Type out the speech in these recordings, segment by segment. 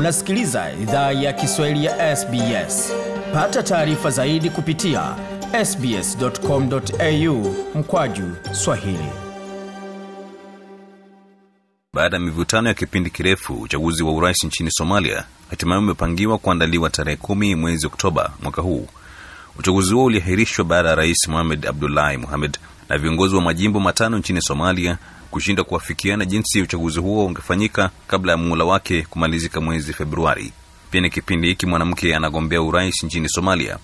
Unasikiliza idhaa ya Kiswahili ya SBS. Pata taarifa zaidi kupitia sbs.com.au mkwaju swahili. Baada ya mivutano ya kipindi kirefu, uchaguzi wa urais nchini Somalia hatimaye umepangiwa kuandaliwa tarehe kumi mwezi Oktoba mwaka huu. Uchaguzi huo uliahirishwa baada ya rais Mohamed Abdullahi Mohamed na viongozi wa majimbo matano nchini Somalia kushinda kuafikiana jinsi uchaguzi huo ungefanyika kabla ya muhula wake kumalizika mwezi Februari. Pia ni kipindi hiki mwanamke anagombea urais nchini Somalia,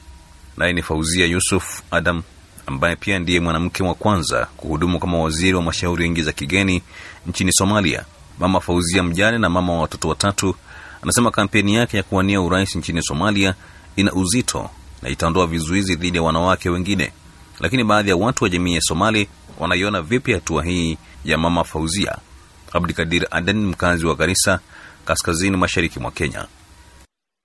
naye ni Fauzia Yusuf Adam ambaye pia ndiye mwanamke wa kwanza kuhudumu kama waziri wa mashauri nchi za kigeni nchini Somalia. Mama Fauzia, mjane na mama wa watoto watatu, anasema kampeni yake ya kuwania urais nchini Somalia ina uzito na itaondoa vizuizi dhidi ya wanawake wengine. Lakini baadhi ya watu wa jamii ya Somali wanaiona vipi hatua hii ya mama Fauzia? Abdikadir Aden, mkazi wa garisa kaskazini mashariki mwa Kenya.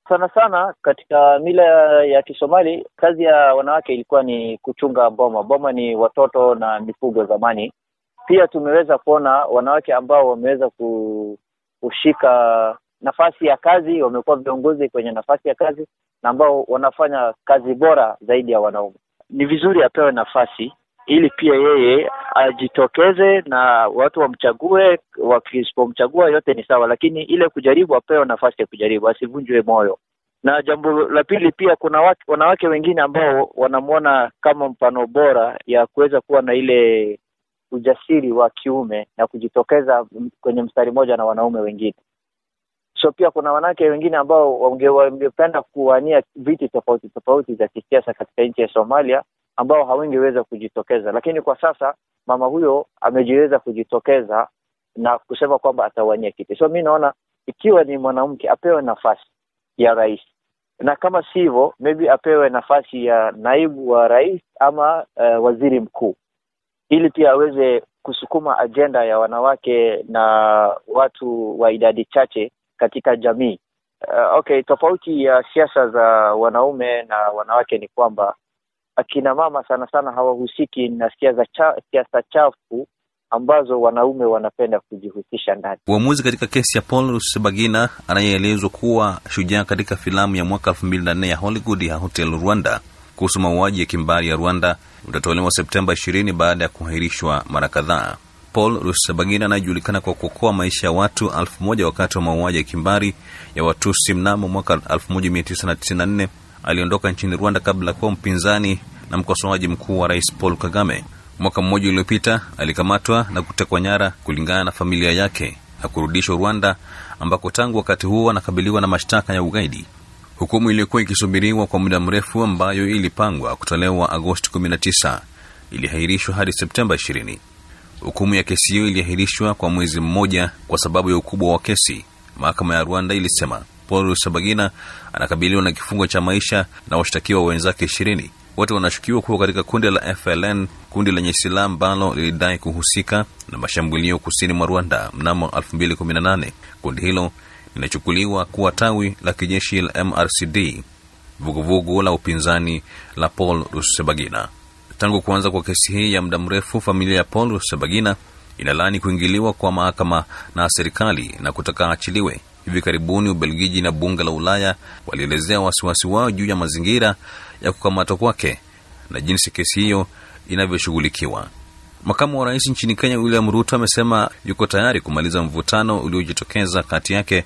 Sana sana katika mila ya Kisomali, kazi ya wanawake ilikuwa ni kuchunga boma. Boma ni watoto na mifugo zamani. Pia tumeweza kuona wanawake ambao wameweza kushika nafasi ya kazi, wamekuwa viongozi kwenye nafasi ya kazi na ambao wanafanya kazi bora zaidi ya wanaume. Ni vizuri apewe nafasi ili pia yeye ajitokeze na watu wamchague. Wakisipomchagua yote ni sawa, lakini ile kujaribu, apewe nafasi ya kujaribu, asivunjwe moyo. Na jambo la pili, pia kuna watu, wanawake wengine ambao wanamwona kama mfano bora ya kuweza kuwa na ile ujasiri wa kiume na kujitokeza kwenye mstari mmoja na wanaume wengine. So pia kuna wanawake wengine ambao wangependa kuwania viti tofauti tofauti za kisiasa katika nchi ya Somalia ambao hawangeweza kujitokeza, lakini kwa sasa mama huyo amejiweza kujitokeza na kusema kwamba atawania kiti. So mi naona ikiwa ni mwanamke apewe nafasi ya rais, na kama si hivyo maybe apewe nafasi ya naibu wa rais ama uh, waziri mkuu, ili pia aweze kusukuma ajenda ya wanawake na watu wa idadi chache katika jamii. Uh, okay, tofauti ya siasa za wanaume na wanawake ni kwamba akina mama sana sana hawahusiki na siasa cha, siasa chafu ambazo wanaume wanapenda kujihusisha ndani. Uamuzi katika kesi ya Paul Rusesabagina anayeelezwa kuwa shujaa katika filamu ya mwaka elfu mbili na nne ya Hollywood ya Hotel Rwanda kuhusu mauaji ya kimbari ya Rwanda utatolewa Septemba ishirini baada ya kuahirishwa mara kadhaa. Paul Rusesabagina anayejulikana kwa kuokoa maisha ya watu elfu moja wakati wa mauaji ya kimbari ya Watusi mnamo mwaka 1994 aliondoka nchini Rwanda kabla kuwa mpinzani na mkosoaji mkuu wa rais Paul Kagame. Mwaka mmoja uliopita alikamatwa na kutekwa nyara kulingana na familia yake na kurudishwa Rwanda, ambako tangu wakati huo anakabiliwa na mashtaka ya ugaidi. Hukumu iliyokuwa ikisubiriwa kwa muda mrefu, ambayo ilipangwa kutolewa Agosti 19 iliahirishwa hadi Septemba 20. Hukumu ya kesi hiyo iliahirishwa kwa mwezi mmoja kwa sababu ya ukubwa wa kesi. Mahakama ya Rwanda ilisema Paul Rusabagina anakabiliwa na kifungo cha maisha na washtakiwa wenzake ishirini. Wote wanashukiwa kuwa katika kundi la FLN, kundi lenye silaha ambalo lilidai kuhusika na mashambulio kusini mwa Rwanda mnamo 2018. Kundi hilo linachukuliwa kuwa tawi la kijeshi la MRCD, vuguvugu la upinzani la Paul Rusesabagina. Tangu kuanza kwa kesi hii ya muda mrefu, familia ya Paul Rusesabagina inalaani kuingiliwa kwa mahakama na serikali na kutaka achiliwe. Hivi karibuni Ubelgiji na bunge la Ulaya walielezea wasiwasi wao juu ya mazingira ya kukamatwa kwake na jinsi kesi hiyo inavyoshughulikiwa. Makamu wa rais nchini Kenya William Ruto amesema yuko tayari kumaliza mvutano uliojitokeza kati yake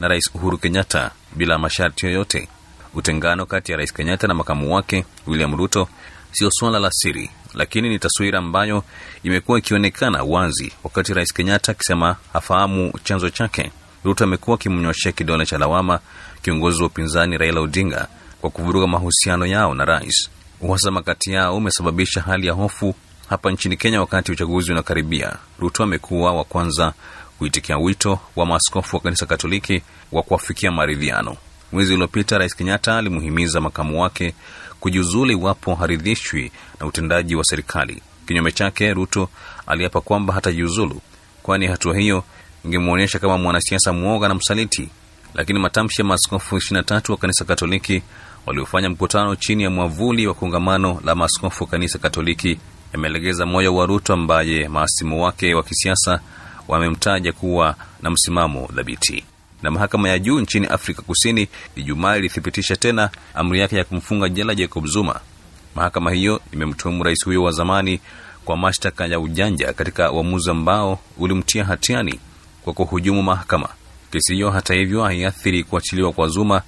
na Rais Uhuru Kenyatta bila masharti yoyote. Utengano kati ya Rais Kenyatta na makamu wake William Ruto sio suala la siri, lakini ni taswira ambayo imekuwa ikionekana wazi, wakati Rais Kenyatta akisema hafahamu chanzo chake. Ruto amekuwa akimnyoshea kidole cha lawama kiongozi wa upinzani Raila Odinga kwa kuvuruga mahusiano yao na rais. Uhasama kati yao umesababisha hali ya hofu hapa nchini Kenya wakati uchaguzi unakaribia. Ruto amekuwa wa kwanza kuitikia wito wa maaskofu wa kanisa Katoliki wa kuafikia maridhiano. Mwezi uliopita, Rais Kenyatta alimuhimiza makamu wake kujiuzulu iwapo haridhishwi na utendaji wa serikali. Kinyume chake, Ruto aliapa kwamba hatajiuzulu, kwani hatua hiyo ingemwonyesha kama mwanasiasa mwoga na msaliti. Lakini matamshi ya maaskofu 23 wa kanisa Katoliki waliofanya mkutano chini ya mwavuli wa kongamano la maaskofu wa kanisa Katoliki yamelegeza moyo wa Ruto ambaye maasimu wake wa kisiasa wamemtaja kuwa na msimamo dhabiti. Na mahakama ya juu nchini Afrika Kusini Ijumaa ilithibitisha tena amri yake ya kumfunga jela Jacob Zuma. Mahakama hiyo imemtuhumu rais huyo wa zamani kwa mashtaka ya ujanja katika uamuzi ambao ulimtia hatiani kwa kuhujumu mahakama. Kesi hiyo hata hivyo haiathiri kuachiliwa kwa Zuma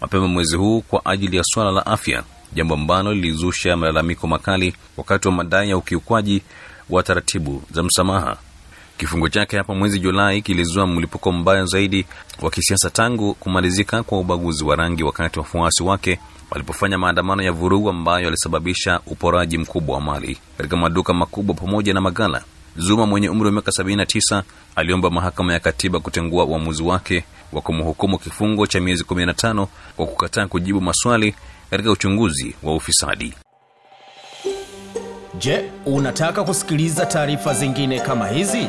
mapema mwezi huu kwa ajili ya swala la afya, jambo ambalo lilizusha malalamiko makali wakati wa madai ya ukiukwaji wa taratibu za msamaha. Kifungo chake hapo mwezi Julai kilizua mlipuko mbaya zaidi wa kisiasa tangu kumalizika kwa ubaguzi wa rangi wakati wafuasi wake walipofanya maandamano ya vurugu ambayo yalisababisha uporaji mkubwa wa mali katika maduka makubwa pamoja na magala. Zuma mwenye umri wa miaka 79 aliomba mahakama ya katiba kutengua uamuzi wake wa kumhukumu kifungo cha miezi 15 kwa kukataa kujibu maswali katika uchunguzi wa ufisadi. Je, unataka kusikiliza taarifa zingine kama hizi?